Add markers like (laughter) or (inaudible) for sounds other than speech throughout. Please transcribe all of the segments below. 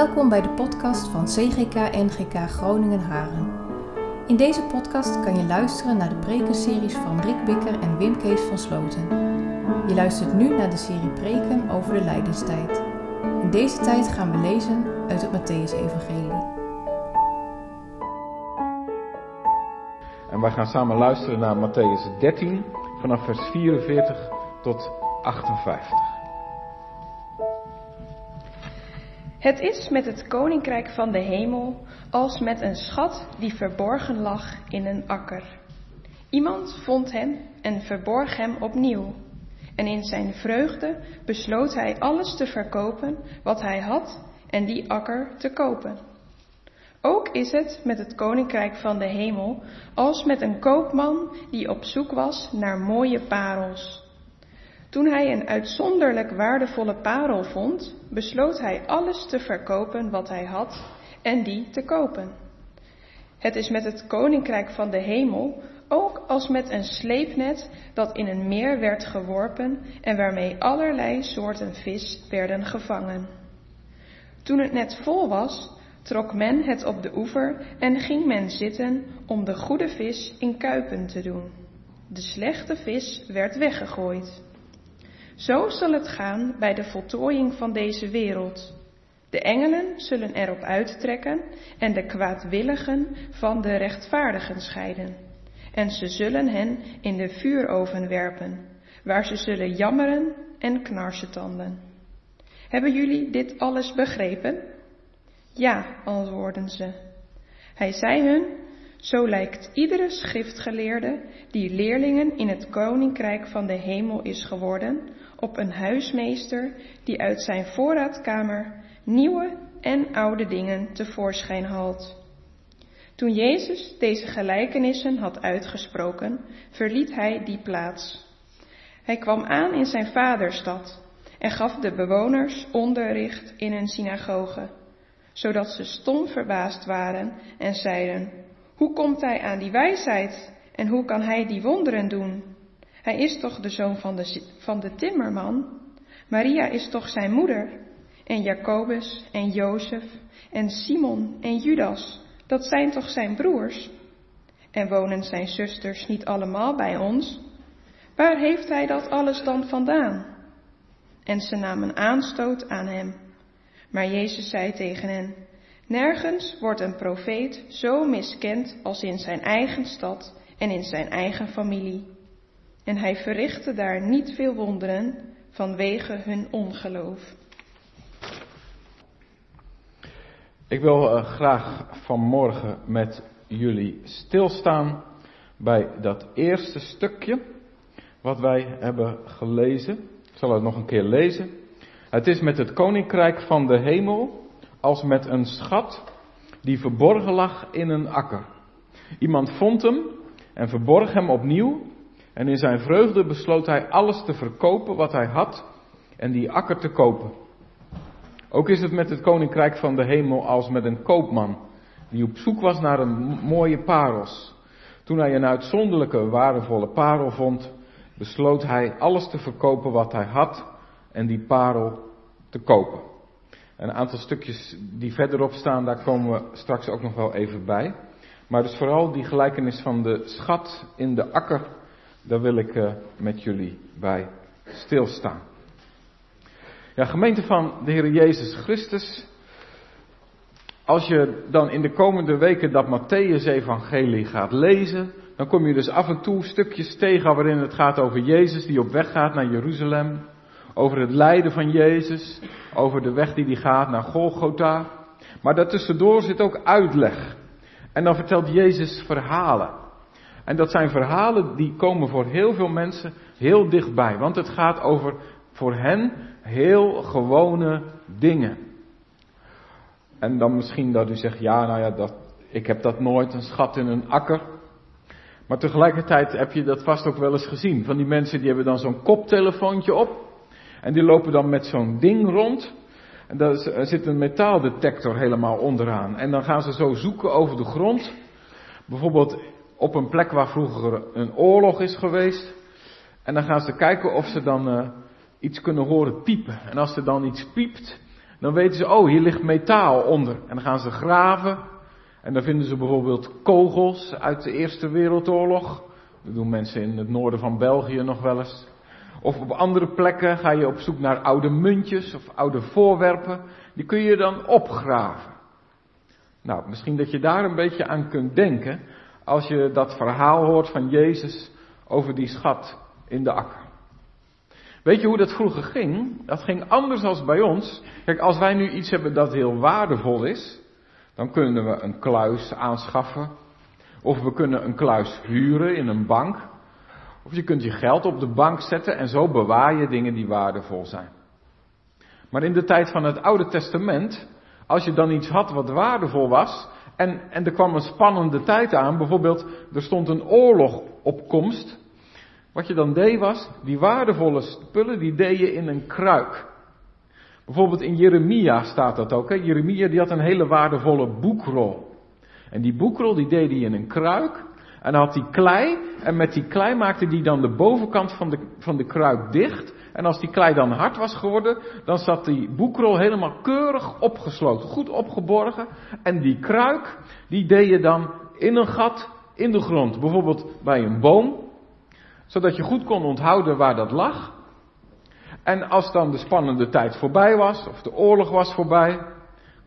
Welkom bij de podcast van CGK NGK Groningen Haren. In deze podcast kan je luisteren naar de prekenseries van Rick Bikker en Wim Kees van Sloten. Je luistert nu naar de serie preken over de lijdenstijd. In deze tijd gaan we lezen uit het Matthäus-evangelie. En wij gaan samen luisteren naar Matthäus 13 vanaf vers 44 tot 58. Het is met het koninkrijk van de hemel als met een schat die verborgen lag in een akker. Iemand vond hem en verborg hem opnieuw. En in zijn vreugde besloot hij alles te verkopen wat hij had en die akker te kopen. Ook is het met het koninkrijk van de hemel als met een koopman die op zoek was naar mooie parels. Toen hij een uitzonderlijk waardevolle parel vond, besloot hij alles te verkopen wat hij had en die te kopen. Het is met het koninkrijk van de hemel ook als met een sleepnet dat in een meer werd geworpen en waarmee allerlei soorten vis werden gevangen. Toen het net vol was, trok men het op de oever en ging men zitten om de goede vis in kuipen te doen. De slechte vis werd weggegooid. Zo zal het gaan bij de voltooiing van deze wereld. De engelen zullen erop uittrekken en de kwaadwilligen van de rechtvaardigen scheiden. En ze zullen hen in de vuuroven werpen, waar ze zullen jammeren en knarsetanden. Hebben jullie dit alles begrepen? Ja, antwoorden ze. Hij zei hun, zo lijkt iedere schriftgeleerde die leerlingen in het koninkrijk van de hemel is geworden, op een huismeester die uit zijn voorraadkamer nieuwe en oude dingen tevoorschijn haalt. Toen Jezus deze gelijkenissen had uitgesproken, verliet hij die plaats. Hij kwam aan in zijn vaderstad en gaf de bewoners onderricht in een synagoge, zodat ze stom verbaasd waren en zeiden, hoe komt hij aan die wijsheid en hoe kan hij die wonderen doen? Hij is toch de zoon van de, van de timmerman? Maria is toch zijn moeder? En Jacobus en Jozef en Simon en Judas, dat zijn toch zijn broers? En wonen zijn zusters niet allemaal bij ons? Waar heeft hij dat alles dan vandaan? En ze namen aanstoot aan hem. Maar Jezus zei tegen hen, Nergens wordt een profeet zo miskend als in zijn eigen stad en in zijn eigen familie. En hij verrichtte daar niet veel wonderen vanwege hun ongeloof. Ik wil uh, graag vanmorgen met jullie stilstaan bij dat eerste stukje wat wij hebben gelezen. Ik zal het nog een keer lezen. Het is met het koninkrijk van de hemel als met een schat die verborgen lag in een akker. Iemand vond hem en verborg hem opnieuw en in zijn vreugde besloot hij alles te verkopen wat hij had en die akker te kopen. Ook is het met het koninkrijk van de hemel als met een koopman die op zoek was naar een mooie parels. Toen hij een uitzonderlijke, waardevolle parel vond, besloot hij alles te verkopen wat hij had en die parel te kopen. Een aantal stukjes die verderop staan, daar komen we straks ook nog wel even bij. Maar dus vooral die gelijkenis van de schat in de akker daar wil ik uh, met jullie bij stilstaan. Ja, gemeente van de Heer Jezus Christus. Als je dan in de komende weken dat Matthäus-evangelie gaat lezen, dan kom je dus af en toe stukjes tegen waarin het gaat over Jezus die op weg gaat naar Jeruzalem. Over het lijden van Jezus, over de weg die hij gaat naar Golgotha. Maar daartussendoor zit ook uitleg. En dan vertelt Jezus verhalen. En dat zijn verhalen die komen voor heel veel mensen heel dichtbij. Want het gaat over voor hen heel gewone dingen. En dan misschien dat u zegt, ja nou ja, dat, ik heb dat nooit, een schat in een akker. Maar tegelijkertijd heb je dat vast ook wel eens gezien. Van die mensen die hebben dan zo'n koptelefoontje op. En die lopen dan met zo'n ding rond. En daar zit een metaaldetector helemaal onderaan. En dan gaan ze zo zoeken over de grond. Bijvoorbeeld op een plek waar vroeger een oorlog is geweest. En dan gaan ze kijken of ze dan uh, iets kunnen horen piepen. En als er dan iets piept, dan weten ze, oh, hier ligt metaal onder. En dan gaan ze graven. En dan vinden ze bijvoorbeeld kogels uit de Eerste Wereldoorlog. Dat doen mensen in het noorden van België nog wel eens. Of op andere plekken ga je op zoek naar oude muntjes of oude voorwerpen. Die kun je dan opgraven. Nou, misschien dat je daar een beetje aan kunt denken als je dat verhaal hoort van Jezus over die schat in de akker. Weet je hoe dat vroeger ging? Dat ging anders als bij ons. Kijk, als wij nu iets hebben dat heel waardevol is, dan kunnen we een kluis aanschaffen. Of we kunnen een kluis huren in een bank. Of je kunt je geld op de bank zetten en zo bewaar je dingen die waardevol zijn. Maar in de tijd van het Oude Testament, als je dan iets had wat waardevol was, en, en er kwam een spannende tijd aan, bijvoorbeeld er stond een oorlog op komst, wat je dan deed was, die waardevolle spullen, die deed je in een kruik. Bijvoorbeeld in Jeremia staat dat ook. Hè? Jeremia die had een hele waardevolle boekrol. En die boekrol die deed hij in een kruik. En dan had hij klei. En met die klei maakte hij dan de bovenkant van de, van de kruik dicht. En als die klei dan hard was geworden, dan zat die boekrol helemaal keurig opgesloten. Goed opgeborgen. En die kruik, die deed je dan in een gat in de grond. Bijvoorbeeld bij een boom zodat je goed kon onthouden waar dat lag. En als dan de spannende tijd voorbij was, of de oorlog was voorbij,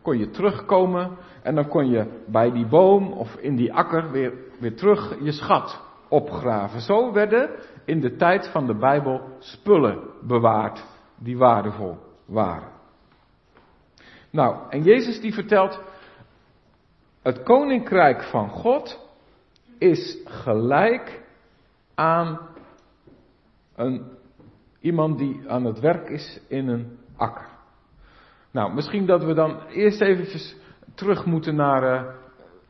kon je terugkomen en dan kon je bij die boom of in die akker weer, weer terug je schat opgraven. Zo werden in de tijd van de Bijbel spullen bewaard die waardevol waren. Nou, en Jezus die vertelt, het koninkrijk van God is gelijk aan een, iemand die aan het werk is in een akker. Nou, misschien dat we dan eerst eventjes terug moeten naar uh,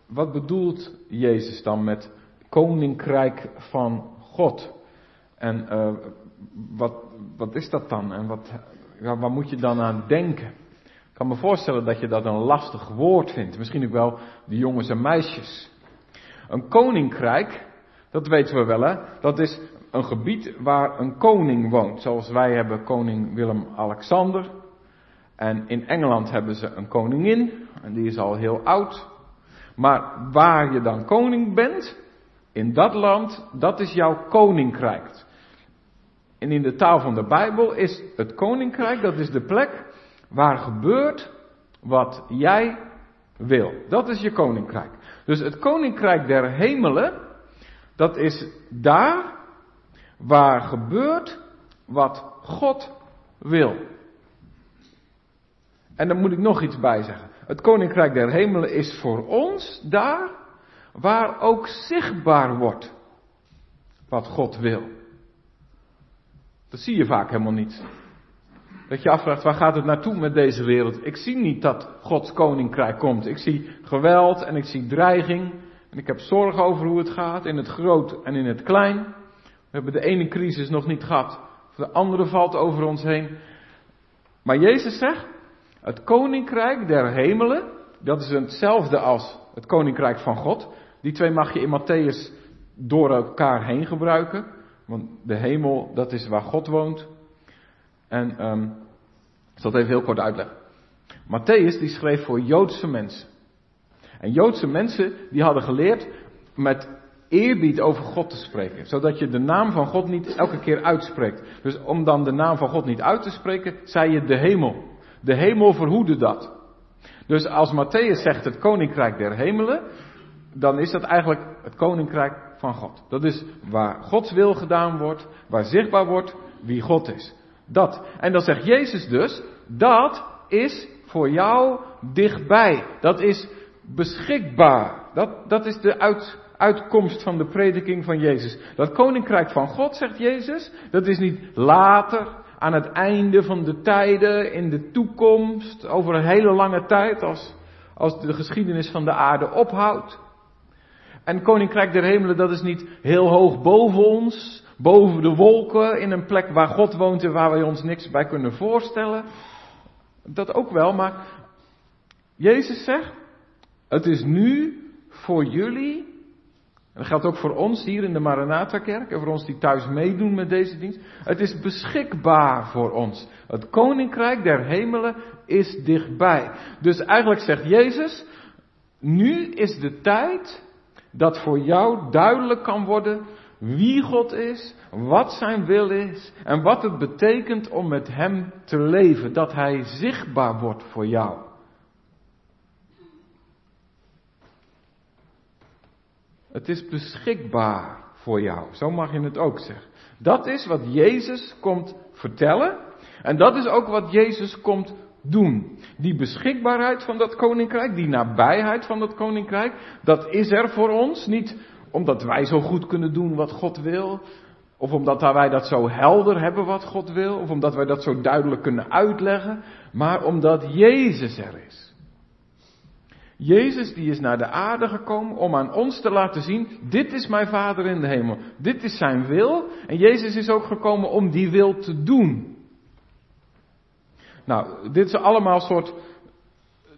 wat bedoelt Jezus dan met koninkrijk van God? En uh, wat, wat is dat dan? En wat, moet je dan aan denken? Ik kan me voorstellen dat je dat een lastig woord vindt. Misschien ook wel de jongens en meisjes. Een koninkrijk, dat weten we wel hè, dat is een gebied waar een koning woont. Zoals wij hebben koning Willem-Alexander. En in Engeland hebben ze een koningin. En die is al heel oud. Maar waar je dan koning bent, in dat land, dat is jouw koninkrijk. En in de taal van de Bijbel is het koninkrijk, dat is de plek waar gebeurt wat jij wil. Dat is je koninkrijk. Dus het koninkrijk der hemelen, dat is daar waar gebeurt wat God wil. En dan moet ik nog iets bij zeggen. Het koninkrijk der hemelen is voor ons daar waar ook zichtbaar wordt wat God wil. Dat zie je vaak helemaal niet. Dat je afvraagt, waar gaat het naartoe met deze wereld? Ik zie niet dat Gods koninkrijk komt. Ik zie geweld en ik zie dreiging. En ik heb zorgen over hoe het gaat in het groot en in het klein. We hebben de ene crisis nog niet gehad, de andere valt over ons heen. Maar Jezus zegt, het koninkrijk der hemelen, dat is hetzelfde als het koninkrijk van God. Die twee mag je in Matthäus door elkaar heen gebruiken. Want de hemel, dat is waar God woont. En um, ik zal het even heel kort uitleggen. Matthäus die schreef voor Joodse mensen. En Joodse mensen die hadden geleerd met eerbied over God te spreken. Zodat je de naam van God niet elke keer uitspreekt. Dus om dan de naam van God niet uit te spreken, zei je de hemel. De hemel verhoede dat. Dus als Matthäus zegt het koninkrijk der hemelen, dan is dat eigenlijk het koninkrijk van God. Dat is waar Gods wil gedaan wordt, waar zichtbaar wordt wie God is. Dat. En dan zegt Jezus dus, dat is voor jou dichtbij. Dat is beschikbaar. Dat, dat is de uit, uitkomst van de prediking van Jezus. Dat koninkrijk van God, zegt Jezus, dat is niet later, aan het einde van de tijden, in de toekomst, over een hele lange tijd, als, als de geschiedenis van de aarde ophoudt. En koninkrijk der hemelen, dat is niet heel hoog boven ons, boven de wolken, in een plek waar God woont en waar wij ons niks bij kunnen voorstellen. Dat ook wel, maar Jezus zegt, het is nu voor jullie En dat geldt ook voor ons hier in de Maranatha-kerk en voor ons die thuis meedoen met deze dienst. Het is beschikbaar voor ons. Het koninkrijk der hemelen is dichtbij. Dus eigenlijk zegt Jezus, nu is de tijd dat voor jou duidelijk kan worden wie God is, wat zijn wil is en wat het betekent om met Hem te leven. Dat Hij zichtbaar wordt voor jou. Het is beschikbaar voor jou. Zo mag je het ook zeggen. Dat is wat Jezus komt vertellen. En dat is ook wat Jezus komt doen. Die beschikbaarheid van dat koninkrijk, die nabijheid van dat koninkrijk, dat is er voor ons. Niet omdat wij zo goed kunnen doen wat God wil. Of omdat wij dat zo helder hebben wat God wil. Of omdat wij dat zo duidelijk kunnen uitleggen. Maar omdat Jezus er is. Jezus die is naar de aarde gekomen om aan ons te laten zien, dit is mijn Vader in de hemel. Dit is zijn wil. En Jezus is ook gekomen om die wil te doen. Nou, dit is allemaal soort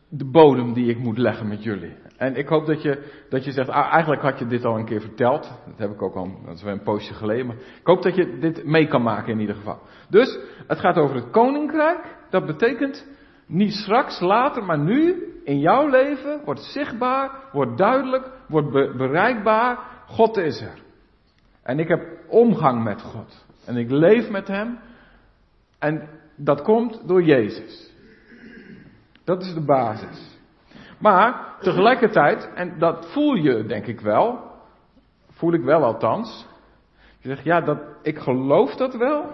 de bodem die ik moet leggen met jullie. En ik hoop dat je, dat je zegt, ah, eigenlijk had je dit al een keer verteld. Dat heb ik ook al, dat is wel een poosje geleden. Maar ik hoop dat je dit mee kan maken in ieder geval. Dus, het gaat over het koninkrijk. Dat betekent niet straks, later, maar nu, in jouw leven, wordt zichtbaar, wordt duidelijk, wordt bereikbaar. God is er. En ik heb omgang met God. En ik leef met Hem. En dat komt door Jezus. Dat is de basis. Maar tegelijkertijd, en dat voel je denk ik wel, voel ik wel althans. Je zegt, ja, dat, ik geloof dat wel.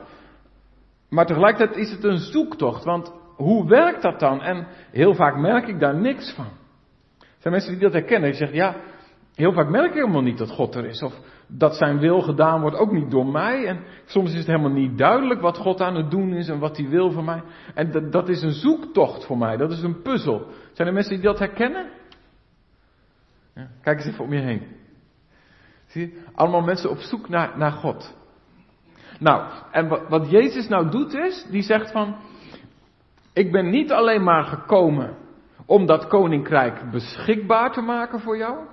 Maar tegelijkertijd is het een zoektocht. Want hoe werkt dat dan? En heel vaak merk ik daar niks van. Er zijn mensen die dat herkennen. Die zeggen, ja, heel vaak merk ik helemaal niet dat God er is. Of dat zijn wil gedaan wordt ook niet door mij. En soms is het helemaal niet duidelijk wat God aan het doen is en wat hij wil van mij. En dat, dat is een zoektocht voor mij. Dat is een puzzel. Zijn er mensen die dat herkennen? Ja, kijk eens even om je heen. Zie je? Allemaal mensen op zoek naar, naar God. Nou, en wat, wat Jezus nou doet is, die zegt van, ik ben niet alleen maar gekomen om dat koninkrijk beschikbaar te maken voor jou.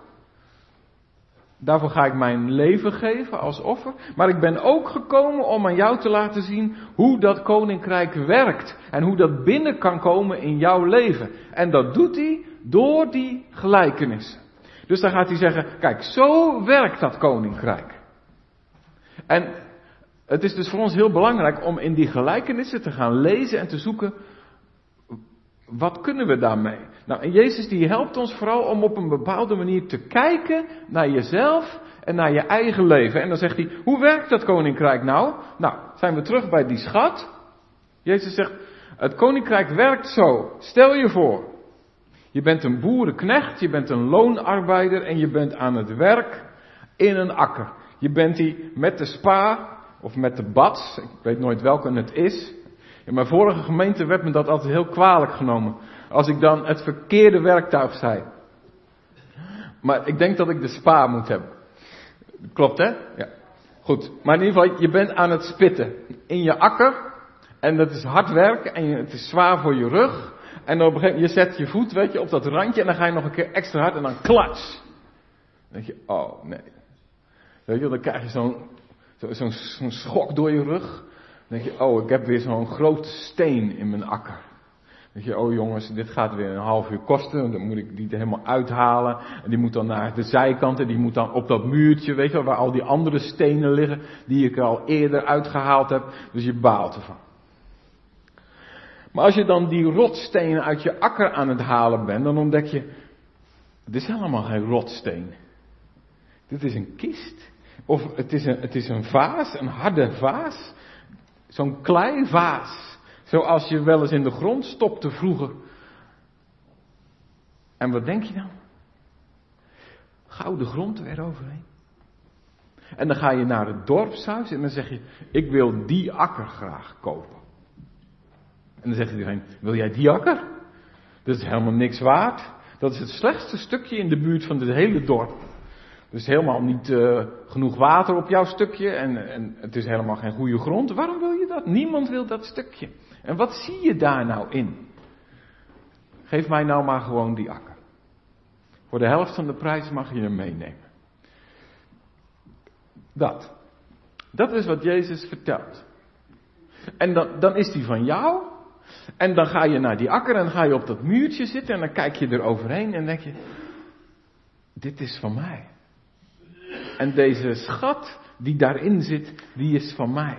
Daarvoor ga ik mijn leven geven als offer. Maar ik ben ook gekomen om aan jou te laten zien hoe dat koninkrijk werkt. En hoe dat binnen kan komen in jouw leven. En dat doet hij door die gelijkenissen. Dus dan gaat hij zeggen, kijk, zo werkt dat koninkrijk. En het is dus voor ons heel belangrijk om in die gelijkenissen te gaan lezen en te zoeken wat kunnen we daarmee? Nou, en Jezus die helpt ons vooral om op een bepaalde manier te kijken naar jezelf en naar je eigen leven. En dan zegt hij, hoe werkt dat koninkrijk nou? Nou, zijn we terug bij die schat. Jezus zegt, het koninkrijk werkt zo. Stel je voor, je bent een boerenknecht, je bent een loonarbeider en je bent aan het werk in een akker. Je bent die met de spa of met de bats, ik weet nooit welke het is, in mijn vorige gemeente werd me dat altijd heel kwalijk genomen. Als ik dan het verkeerde werktuig zei. Maar ik denk dat ik de spa moet hebben. Klopt hè? Ja. Goed. Maar in ieder geval, je bent aan het spitten. In je akker. En dat is hard werken. En het is zwaar voor je rug. En op een gegeven moment, je zet je voet, weet je, op dat randje. En dan ga je nog een keer extra hard. En dan klats. Dan denk je, oh nee. Weet je, dan krijg je zo'n zo schok door je rug. Denk je, oh, ik heb weer zo'n grote steen in mijn akker. Denk je, oh jongens, dit gaat weer een half uur kosten. Dan moet ik die er helemaal uithalen. En die moet dan naar de zijkant. En die moet dan op dat muurtje, weet je wel, waar al die andere stenen liggen. Die ik er al eerder uitgehaald heb. Dus je baalt ervan. Maar als je dan die rotstenen uit je akker aan het halen bent, dan ontdek je, het is helemaal geen rotsteen. Dit is een kist. Of het is een, het is een vaas, een harde vaas. Zo'n kleivaas. Zoals je wel eens in de grond stopte vroeger. En wat denk je dan? Gouden grond eroverheen. En dan ga je naar het dorpshuis en dan zeg je, ik wil die akker graag kopen. En dan zegt iedereen, wil jij die akker? Dat is helemaal niks waard. Dat is het slechtste stukje in de buurt van dit hele dorp. Is helemaal niet uh, genoeg water op jouw stukje en, en het is helemaal geen goede grond. Waarom wil je dat? Niemand wil dat stukje. En wat zie je daar nou in? Geef mij nou maar gewoon die akker. Voor de helft van de prijs mag je hem meenemen. Dat. Dat is wat Jezus vertelt. En dan, dan is die van jou. En dan ga je naar die akker en ga je op dat muurtje zitten en dan kijk je er overheen en denk je, dit is van mij. En deze schat die daarin zit, die is van mij.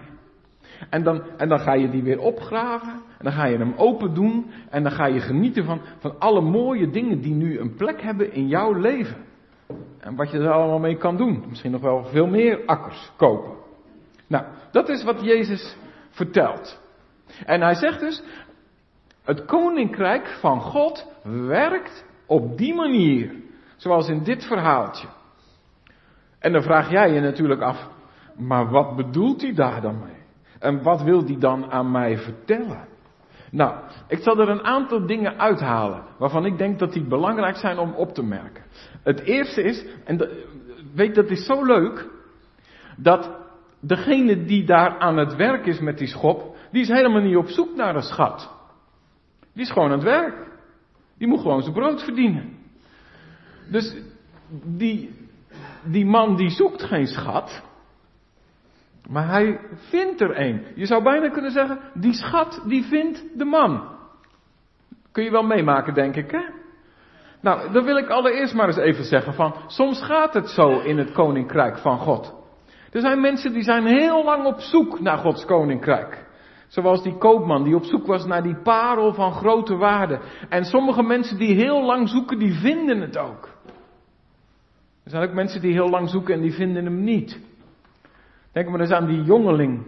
En dan, en dan ga je die weer opgraven. En dan ga je hem open doen. En dan ga je genieten van, van alle mooie dingen die nu een plek hebben in jouw leven. En wat je er allemaal mee kan doen. Misschien nog wel veel meer akkers kopen. Nou, dat is wat Jezus vertelt. En hij zegt dus, het koninkrijk van God werkt op die manier. Zoals in dit verhaaltje. En dan vraag jij je natuurlijk af, maar wat bedoelt hij daar dan mee? En wat wil hij dan aan mij vertellen? Nou, ik zal er een aantal dingen uithalen waarvan ik denk dat die belangrijk zijn om op te merken. Het eerste is, en weet dat is zo leuk, dat degene die daar aan het werk is met die schop, die is helemaal niet op zoek naar een schat. Die is gewoon aan het werk. Die moet gewoon zijn brood verdienen. Dus die, die man die zoekt geen schat. Maar hij vindt er een. Je zou bijna kunnen zeggen, die schat die vindt de man. Kun je wel meemaken, denk ik, hè? Nou, dan wil ik allereerst maar eens even zeggen van, soms gaat het zo in het koninkrijk van God. Er zijn mensen die zijn heel lang op zoek naar Gods koninkrijk. Zoals die koopman die op zoek was naar die parel van grote waarde. En sommige mensen die heel lang zoeken, die vinden het ook. Er zijn ook mensen die heel lang zoeken en die vinden hem niet. Denk maar eens aan die jongeling.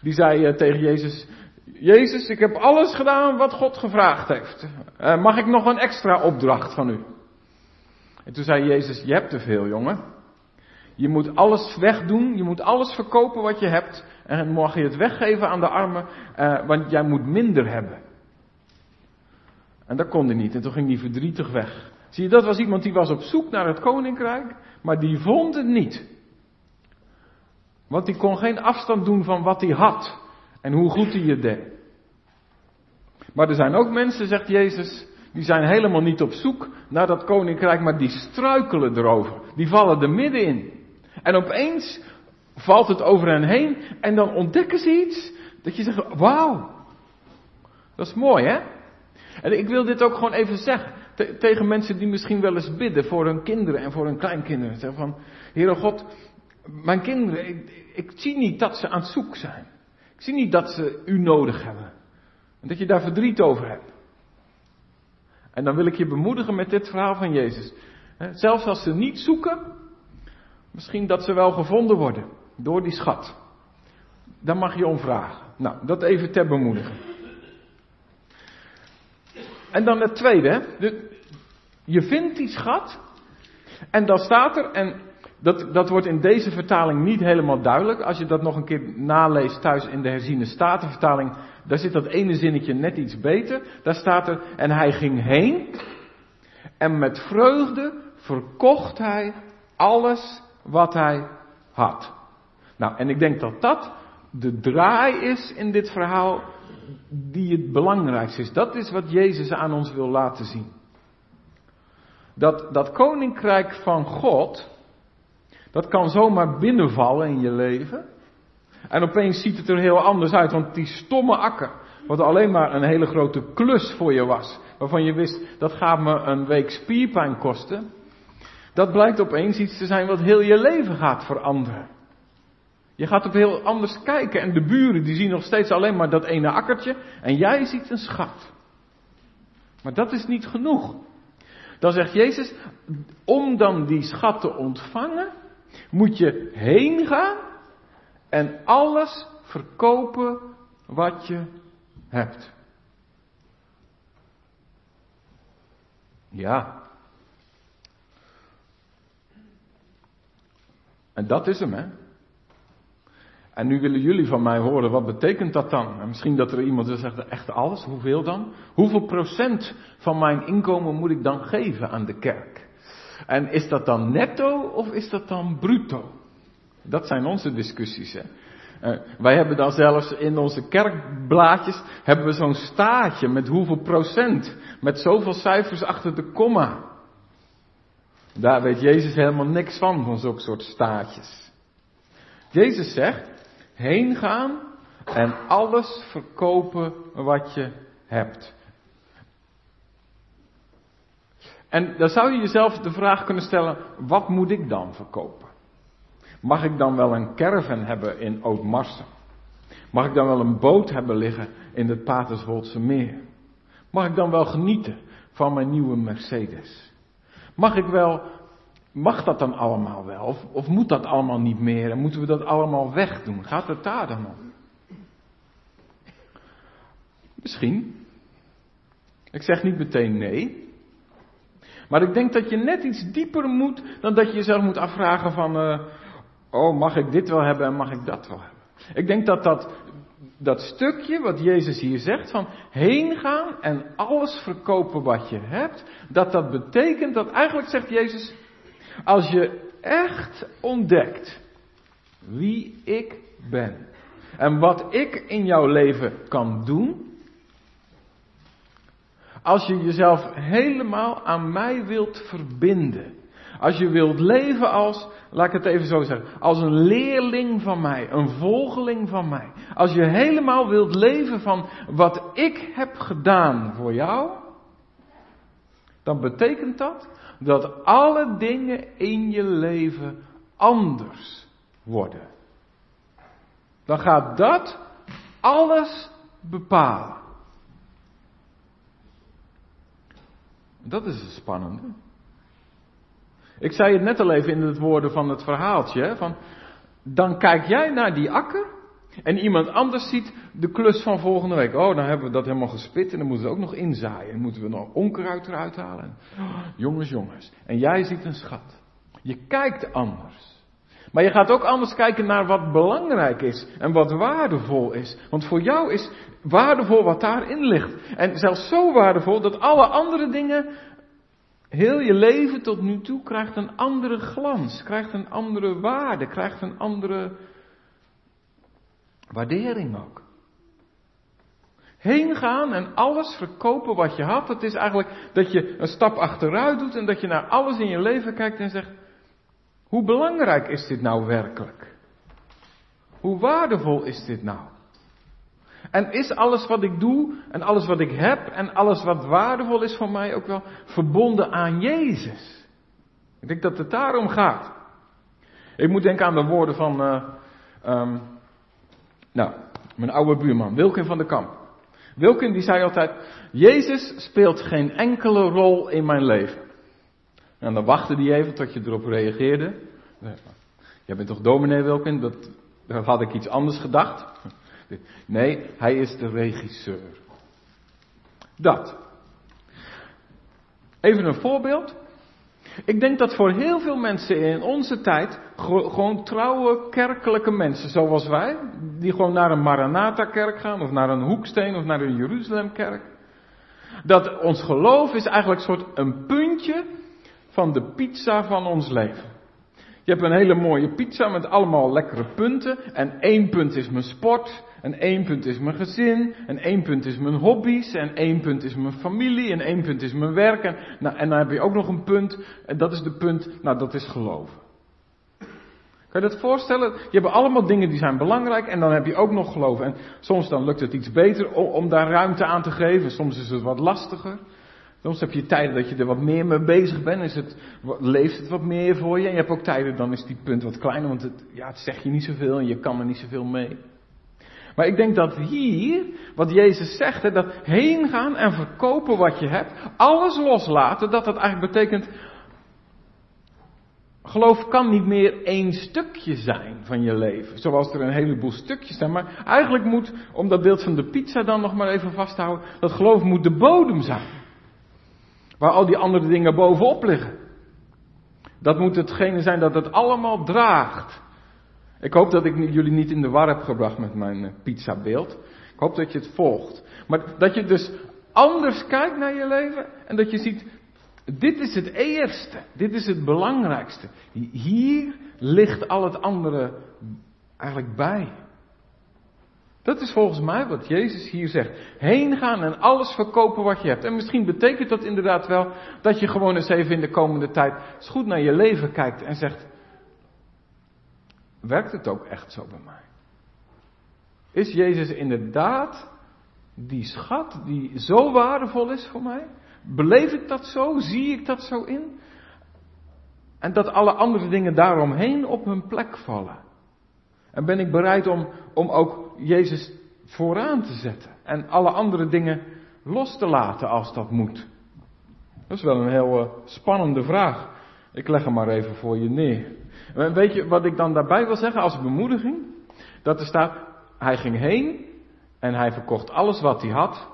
Die zei uh, tegen Jezus, Jezus, ik heb alles gedaan wat God gevraagd heeft. Uh, mag ik nog een extra opdracht van u? En toen zei Jezus, je hebt te veel jongen. Je moet alles wegdoen, je moet alles verkopen wat je hebt. En mag je het weggeven aan de armen, uh, want jij moet minder hebben. En dat kon hij niet. En toen ging hij verdrietig weg. Zie je, dat was iemand die was op zoek naar het koninkrijk, maar die vond het niet. Want die kon geen afstand doen van wat hij had en hoe goed hij het deed. Maar er zijn ook mensen, zegt Jezus, die zijn helemaal niet op zoek naar dat koninkrijk, maar die struikelen erover. Die vallen er middenin. En opeens valt het over hen heen en dan ontdekken ze iets dat je zegt, wauw. Dat is mooi hè? En ik wil dit ook gewoon even zeggen tegen mensen die misschien wel eens bidden voor hun kinderen en voor hun kleinkinderen. Zeggen van, Heere God, mijn kinderen, ik, ik, zie niet dat ze aan het zoek zijn. Ik zie niet dat ze u nodig hebben. En dat je daar verdriet over hebt. En dan wil ik je bemoedigen met dit verhaal van Jezus. Zelfs als ze niet zoeken, misschien dat ze wel gevonden worden door die schat. Dan mag je om vragen. Nou, dat even ter bemoediging. En dan het tweede. je vindt die schat. En dan staat er, en dat, dat wordt in deze vertaling niet helemaal duidelijk. Als je dat nog een keer naleest thuis in de herziene statenvertaling, daar zit dat ene zinnetje net iets beter. Daar staat er, en hij ging heen. En met vreugde verkocht hij alles wat hij had. Nou, en ik denk dat dat de draai is in dit verhaal die het belangrijkste is. Dat is wat Jezus aan ons wil laten zien. Dat, dat koninkrijk van God, dat kan zomaar binnenvallen in je leven. En opeens ziet het er heel anders uit, want die stomme akker, wat alleen maar een hele grote klus voor je was, waarvan je wist, dat gaat me een week spierpijn kosten, dat blijkt opeens iets te zijn wat heel je leven gaat veranderen. Je gaat op heel anders kijken en de buren die zien nog steeds alleen maar dat ene akkertje en jij ziet een schat. Maar dat is niet genoeg. Dan zegt Jezus, om dan die schat te ontvangen, moet je heen gaan en alles verkopen wat je hebt. Ja. En dat is hem, hè? En nu willen jullie van mij horen, wat betekent dat dan? En misschien dat er iemand zegt, echt alles? Hoeveel dan? Hoeveel procent van mijn inkomen moet ik dan geven aan de kerk? En is dat dan netto of is dat dan bruto? Dat zijn onze discussies. Hè? Uh, wij hebben dan zelfs in onze kerkblaadjes hebben we zo'n staatje met hoeveel procent, met zoveel cijfers achter de komma. Daar weet Jezus helemaal niks van, van zulke soort staatjes. Jezus zegt, heen gaan en alles verkopen wat je hebt. En dan zou je jezelf de vraag kunnen stellen, wat moet ik dan verkopen? Mag ik dan wel een caravan hebben in Oud-Marsen? Mag ik dan wel een boot hebben liggen in het Paterswoldse meer? Mag ik dan wel genieten van mijn nieuwe Mercedes? Mag ik wel, mag dat dan allemaal wel? Of, of moet dat allemaal niet meer? En moeten we dat allemaal wegdoen? Gaat het daar dan om? Misschien. Ik zeg niet meteen nee. Maar ik denk dat je net iets dieper moet dan dat je jezelf moet afvragen van, uh, oh mag ik dit wel hebben en mag ik dat wel hebben. Ik denk dat dat, dat stukje wat Jezus hier zegt van heen gaan en alles verkopen wat je hebt, dat dat betekent dat eigenlijk zegt Jezus, als je echt ontdekt wie ik ben en wat ik in jouw leven kan doen, als je jezelf helemaal aan mij wilt verbinden. Als je wilt leven als, laat ik het even zo zeggen, als een leerling van mij, een volgeling van mij. Als je helemaal wilt leven van wat ik heb gedaan voor jou, dan betekent dat dat alle dingen in je leven anders worden. Dan gaat dat alles bepalen. Dat is het spannende. Ik zei het net al even in het woorden van het verhaaltje. Van, dan kijk jij naar die akker. En iemand anders ziet de klus van volgende week. Oh, dan hebben we dat helemaal gespit. En dan moeten we ook nog inzaaien. En moeten we nog onkruid eruit halen. (gasps) Jongens, jongens. En jij ziet een schat. Je kijkt anders. Maar je gaat ook anders kijken naar wat belangrijk is en wat waardevol is. Want voor jou is waardevol wat daarin ligt. En zelfs zo waardevol dat alle andere dingen, heel je leven tot nu toe, krijgt een andere glans, krijgt een andere waarde, krijgt een andere waardering ook. Heen gaan en alles verkopen wat je had, dat is eigenlijk dat je een stap achteruit doet en dat je naar alles in je leven kijkt en zegt, hoe belangrijk is dit nou werkelijk? Hoe waardevol is dit nou? En is alles wat ik doe en alles wat ik heb en alles wat waardevol is voor mij ook wel verbonden aan Jezus? Ik denk dat het daarom gaat. Ik moet denken aan de woorden van, uh, um, nou, mijn oude buurman, Wilkin van der Kamp. Wilkin die zei altijd, Jezus speelt geen enkele rol in mijn leven. En dan wachtte hij even tot je erop reageerde. Jij bent toch dominee Wilkin? Dat had ik iets anders gedacht. Nee, hij is de regisseur. Dat. Even een voorbeeld. Ik denk dat voor heel veel mensen in onze tijd, gewoon trouwe kerkelijke mensen zoals wij, die gewoon naar een Maranatha-kerk gaan, of naar een Hoeksteen, of naar een Jeruzalem-kerk, dat ons geloof is eigenlijk een soort een puntje van de pizza van ons leven. Je hebt een hele mooie pizza met allemaal lekkere punten. En één punt is mijn sport. En één punt is mijn gezin. En één punt is mijn hobby's. En één punt is mijn familie. En één punt is mijn werk. En, nou, en dan heb je ook nog een punt. En dat is de punt, nou dat is geloven. Kan je dat voorstellen? Je hebt allemaal dingen die zijn belangrijk en dan heb je ook nog geloven. En soms dan lukt het iets beter om, om daar ruimte aan te geven. Soms is het wat lastiger. Soms heb je tijden dat je er wat meer mee bezig bent, is het, leeft het wat meer voor je. En je hebt ook tijden, dan is die punt wat kleiner, want het, ja, het zegt je niet zoveel en je kan er niet zoveel mee. Maar ik denk dat hier, wat Jezus zegt, hè, dat heen gaan en verkopen wat je hebt, alles loslaten, dat dat eigenlijk betekent, geloof kan niet meer één stukje zijn van je leven. Zoals er een heleboel stukjes zijn. Maar eigenlijk moet, om dat beeld van de pizza dan nog maar even vast te houden, dat geloof moet de bodem zijn. Waar al die andere dingen bovenop liggen. Dat moet hetgene zijn dat het allemaal draagt. Ik hoop dat ik jullie niet in de war heb gebracht met mijn eh, pizzabeeld. Ik hoop dat je het volgt. Maar dat je dus anders kijkt naar je leven en dat je ziet, dit is het eerste, dit is het belangrijkste. Hier ligt al het andere eigenlijk bij. Dat is volgens mij wat Jezus hier zegt. Heen gaan en alles verkopen wat je hebt. En misschien betekent dat inderdaad wel dat je gewoon eens even in de komende tijd eens goed naar je leven kijkt en zegt: werkt het ook echt zo bij mij? Is Jezus inderdaad die schat die zo waardevol is voor mij? Beleef ik dat zo? Zie ik dat zo in? En dat alle andere dingen daaromheen op hun plek vallen. En ben ik bereid om, om ook Jezus vooraan te zetten. En alle andere dingen los te laten als dat moet. Dat is wel een heel uh, spannende vraag. Ik leg hem maar even voor je neer. En weet je wat ik dan daarbij wil zeggen als bemoediging? Dat er staat, hij ging heen en hij verkocht alles wat hij had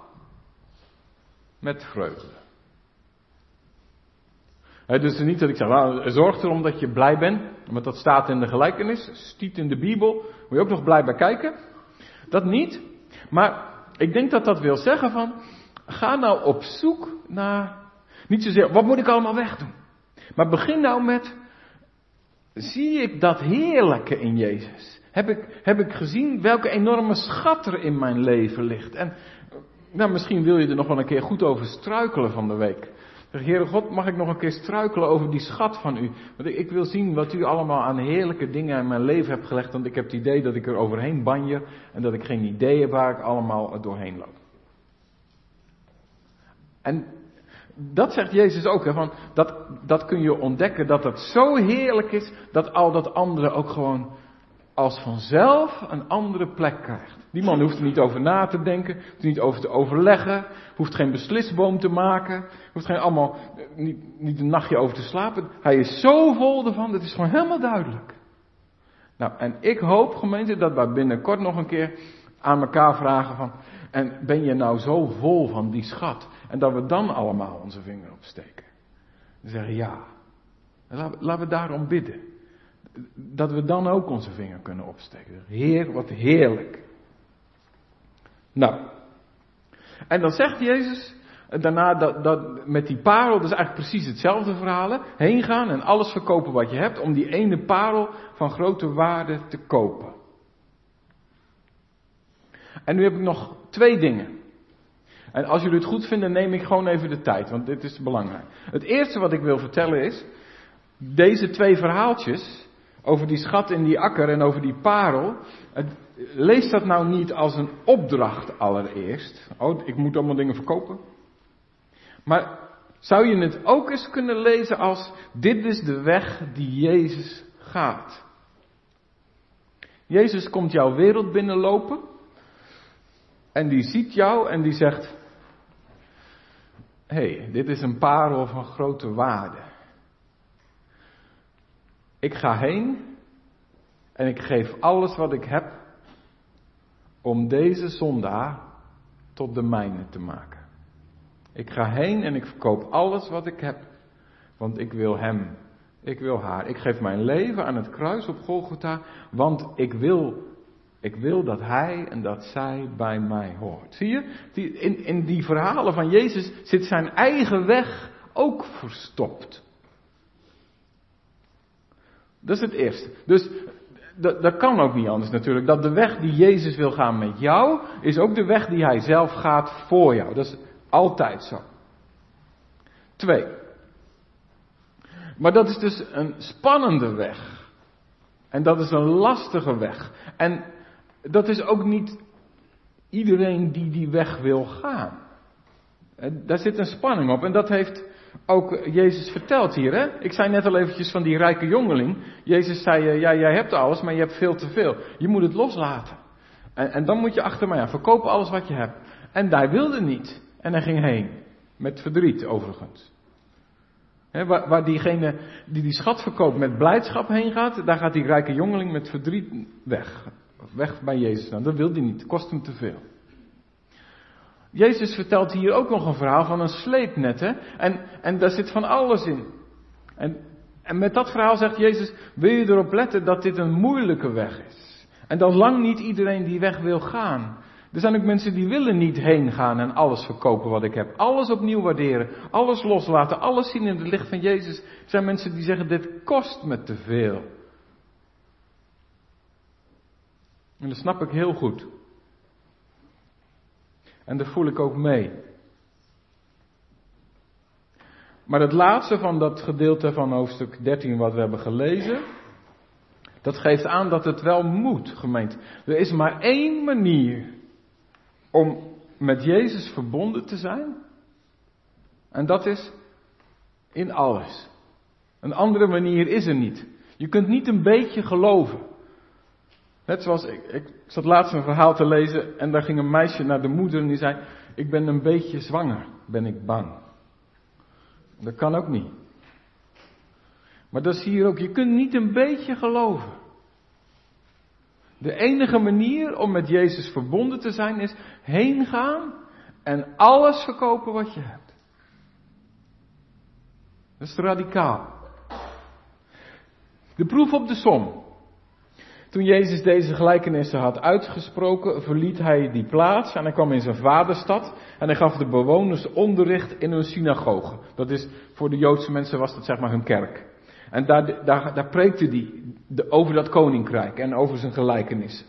met vreugde. Dus niet dat ik zeg, nou, zorg erom dat je blij bent, want dat staat in de gelijkenis, stiet in de Bijbel, moet je ook nog blij bij kijken. Dat niet, maar ik denk dat dat wil zeggen van, ga nou op zoek naar, niet zozeer, wat moet ik allemaal wegdoen? Maar begin nou met, zie ik dat heerlijke in Jezus? Heb ik, heb ik gezien welke enorme schat er in mijn leven ligt? En nou, misschien wil je er nog wel een keer goed over struikelen van de week. Zeg, Heere God, mag ik nog een keer struikelen over die schat van u? Want ik, wil zien wat u allemaal aan heerlijke dingen in mijn leven hebt gelegd. Want ik heb het idee dat ik er overheen banje en dat ik geen idee heb waar ik allemaal doorheen loop. En dat zegt Jezus ook, hè, van dat, dat kun je ontdekken, dat het zo heerlijk is, dat al dat andere ook gewoon als vanzelf een andere plek krijgt. Die man hoeft er niet over na te denken, hoeft er niet over te overleggen, hoeft geen beslisboom te maken, hoeft geen allemaal, niet, niet een nachtje over te slapen. Hij is zo vol ervan, dat is gewoon helemaal duidelijk. Nou, en ik hoop gemeente dat wij binnenkort nog een keer aan elkaar vragen van, en ben je nou zo vol van die schat? En dat we dan allemaal onze vinger opsteken. En zeggen ja. Laten we daarom bidden. Dat we dan ook onze vinger kunnen opsteken. Heer, wat heerlijk. Nou. En dan zegt Jezus daarna dat, dat met die parel, dat is eigenlijk precies hetzelfde verhaal. Heen gaan en alles verkopen wat je hebt om die ene parel van grote waarde te kopen. En nu heb ik nog twee dingen. En als jullie het goed vinden, neem ik gewoon even de tijd, want dit is belangrijk. Het eerste wat ik wil vertellen is, deze twee verhaaltjes, over die schat in die akker en over die parel, lees dat nou niet als een opdracht allereerst. Oh, ik moet allemaal dingen verkopen. Maar zou je het ook eens kunnen lezen als, dit is de weg die Jezus gaat. Jezus komt jouw wereld binnenlopen. En die ziet jou en die zegt: Hé, hey, dit is een parel van grote waarde. Ik ga heen en ik geef alles wat ik heb om deze zondaar tot de mijne te maken. Ik ga heen en ik verkoop alles wat ik heb, want ik wil hem, ik wil haar. Ik geef mijn leven aan het kruis op Golgotha, want ik wil ik wil dat hij en dat zij bij mij hoort. Zie je? In, in die verhalen van Jezus zit zijn eigen weg ook verstopt. Dat is het eerste. Dus dat, kan ook niet anders natuurlijk. Dat de weg die Jezus wil gaan met jou, is ook de weg die hij zelf gaat voor jou. Dat is altijd zo. Twee. Maar dat is dus een spannende weg. En dat is een lastige weg. En dat is ook niet iedereen die die weg wil gaan. Daar zit een spanning op en dat heeft ook Jezus verteld hier. Hè? Ik zei net al eventjes van die rijke jongeling. Jezus zei, eh, ja jij hebt alles, maar je hebt veel te veel. Je moet het loslaten. En, en dan moet je achter mij aan, verkoop alles wat je hebt. En hij wilde niet. En hij ging heen. Met verdriet overigens. waar, waar, diegene die die schat verkoopt met blijdschap heen gaat, daar gaat die rijke jongeling met verdriet weg weg bij Jezus. Dat wil hij niet, kost hem te veel. Jezus vertelt hier ook nog een verhaal van een sleepnet. Hè? En, en daar zit van alles in. En, en met dat verhaal zegt Jezus, wil je erop letten dat dit een moeilijke weg is. En dat lang niet iedereen die weg wil gaan. Er zijn ook mensen die willen niet heen gaan en alles verkopen wat ik heb. Alles opnieuw waarderen, alles loslaten, alles zien in het licht van Jezus. Er zijn mensen die zeggen, dit kost me te veel. En dat snap ik heel goed. En daar voel ik ook mee. Maar het laatste van dat gedeelte van hoofdstuk 13 wat we hebben gelezen, Dat geeft aan dat het wel moet, gemeente. Er is maar één manier om met Jezus verbonden te zijn. En dat is in alles. Een andere manier is er niet. Je kunt niet een beetje geloven. Net zoals ik, ik zat laatst een verhaal te lezen en daar ging een meisje naar de moeder en die zei: Ik ben een beetje zwanger, ben ik bang. Dat kan ook niet. Maar dat zie je ook, je kunt niet een beetje geloven. De enige manier om met Jezus verbonden te zijn is heen gaan en alles verkopen wat je hebt. Dat is radicaal. De proef op de som. Toen Jezus deze gelijkenissen had uitgesproken, verliet hij die plaats en hij kwam in zijn vaderstad en hij gaf de bewoners onderricht in hun synagoge. Dat is, voor de Joodse mensen was dat zeg maar hun kerk. En daar, daar, daar preekte hij over dat koninkrijk en over zijn gelijkenissen.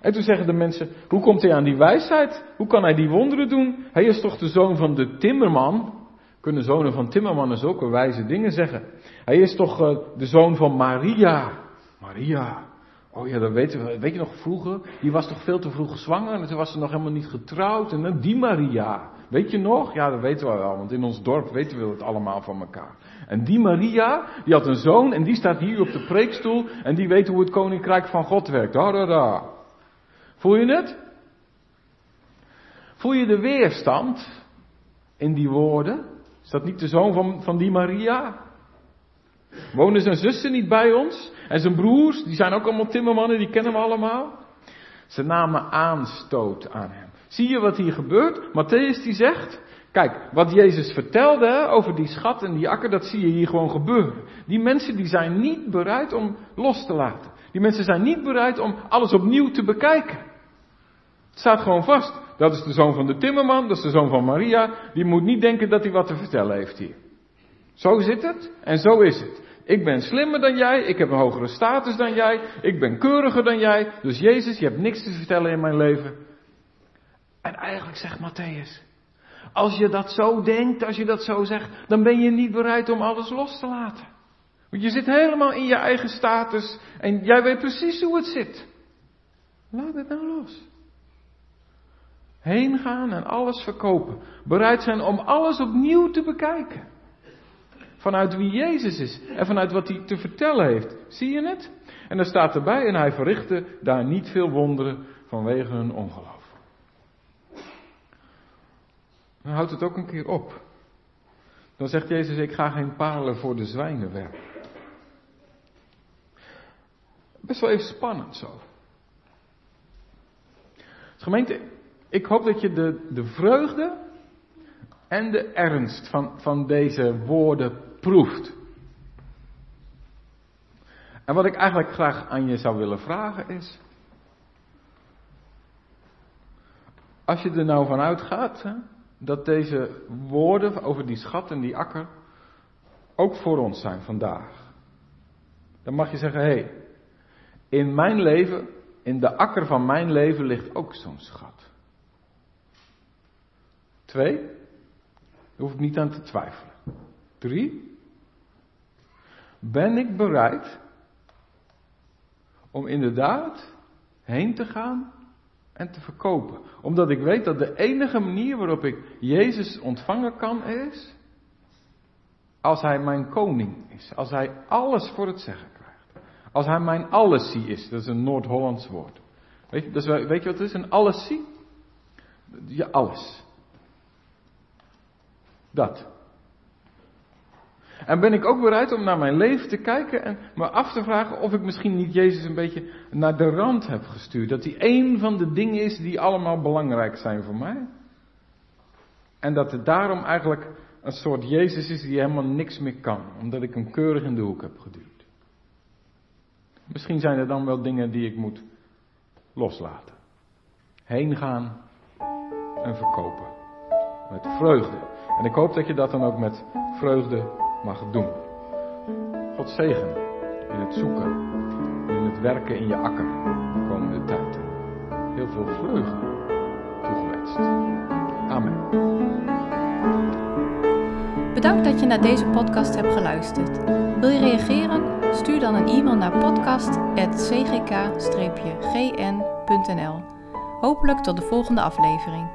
En toen zeggen de mensen, hoe komt hij aan die wijsheid? Hoe kan hij die wonderen doen? Hij is toch de zoon van de timmerman? Kunnen zonen van timmermannen zulke wijze dingen zeggen? Hij is toch uh, de zoon van Maria? Maria. Oh ja, dat weten we. Weet je nog vroeger? Die was toch veel te vroeg zwanger en toen was ze nog helemaal niet getrouwd. En dan die Maria. Weet je nog? Ja, dat weten we wel, want in ons dorp weten we het allemaal van elkaar. En die Maria, die had een zoon en die staat hier op de preekstoel en die weet hoe het koninkrijk van God werkt. Da, da. Voel je het? Voel je de weerstand in die woorden? Is dat niet de zoon van, van die Maria? Wonen zijn zussen niet bij ons? En zijn broers, die zijn ook allemaal timmermannen, die kennen we allemaal. Ze namen aanstoot aan hem. Zie je wat hier gebeurt? Matthäus die zegt, kijk, wat Jezus vertelde over die schat en die akker, dat zie je hier gewoon gebeuren. Die mensen die zijn niet bereid om los te laten. Die mensen zijn niet bereid om alles opnieuw te bekijken. Het staat gewoon vast. Dat is de zoon van de timmerman, dat is de zoon van Maria. Die moet niet denken dat hij wat te vertellen heeft hier. Zo zit het en zo is het. Ik ben slimmer dan jij, ik heb een hogere status dan jij, ik ben keuriger dan jij. Dus Jezus, je hebt niks te vertellen in mijn leven. En eigenlijk zegt Matthäus, als je dat zo denkt, als je dat zo zegt, dan ben je niet bereid om alles los te laten. Want je zit helemaal in je eigen status en jij weet precies hoe het zit. Laat het nou los. Heen gaan en alles verkopen. Bereid zijn om alles opnieuw te bekijken. Vanuit wie Jezus is en vanuit wat hij te vertellen heeft. Zie je het? En dan staat erbij, en hij verrichtte daar niet veel wonderen vanwege hun ongeloof. Dan houdt het ook een keer op. Dan zegt Jezus, ik ga geen palen voor de zwijnen werpen. Best wel even spannend zo. Dus gemeente, ik hoop dat je de, de vreugde en de ernst van, van deze woorden proeft. En wat ik eigenlijk graag aan je zou willen vragen is. Als je er nou van uitgaat hè, dat deze woorden over die schat en die akker ook voor ons zijn vandaag. Dan mag je zeggen, hé, hey, in mijn leven, in de akker van mijn leven ligt ook zo'n schat. Twee, daar hoef ik niet aan te twijfelen. Drie, ben ik bereid om inderdaad heen te gaan en te verkopen. Omdat ik weet dat de enige manier waarop ik Jezus ontvangen kan is als Hij mijn koning is. Als Hij alles voor het zeggen krijgt. Als Hij mijn allessie is. Dat is een Noord-Hollands woord. Weet je, dus je wat het is? Een allessie? Ja, alles. Dat. En ben ik ook bereid om naar mijn leven te kijken en me af te vragen of ik misschien niet Jezus een beetje naar de rand heb gestuurd. Dat hij één van de dingen is die allemaal belangrijk zijn voor mij. En dat het daarom eigenlijk een soort Jezus is die helemaal niks meer kan, omdat ik hem keurig in de hoek heb geduwd. Misschien zijn er dan wel dingen die ik moet loslaten. Heen gaan en verkopen. Met vreugde. En ik hoop dat je dat dan ook met vreugde mag doen. God zegen in het zoeken, in het werken in je akker de komende tijd. Heel veel vreugde toegewenst. Amen. Bedankt dat je naar deze podcast hebt geluisterd. Wil je reageren? Stuur dan een e-mail naar podcast.cgk-gn.nl. Hopelijk tot de volgende aflevering.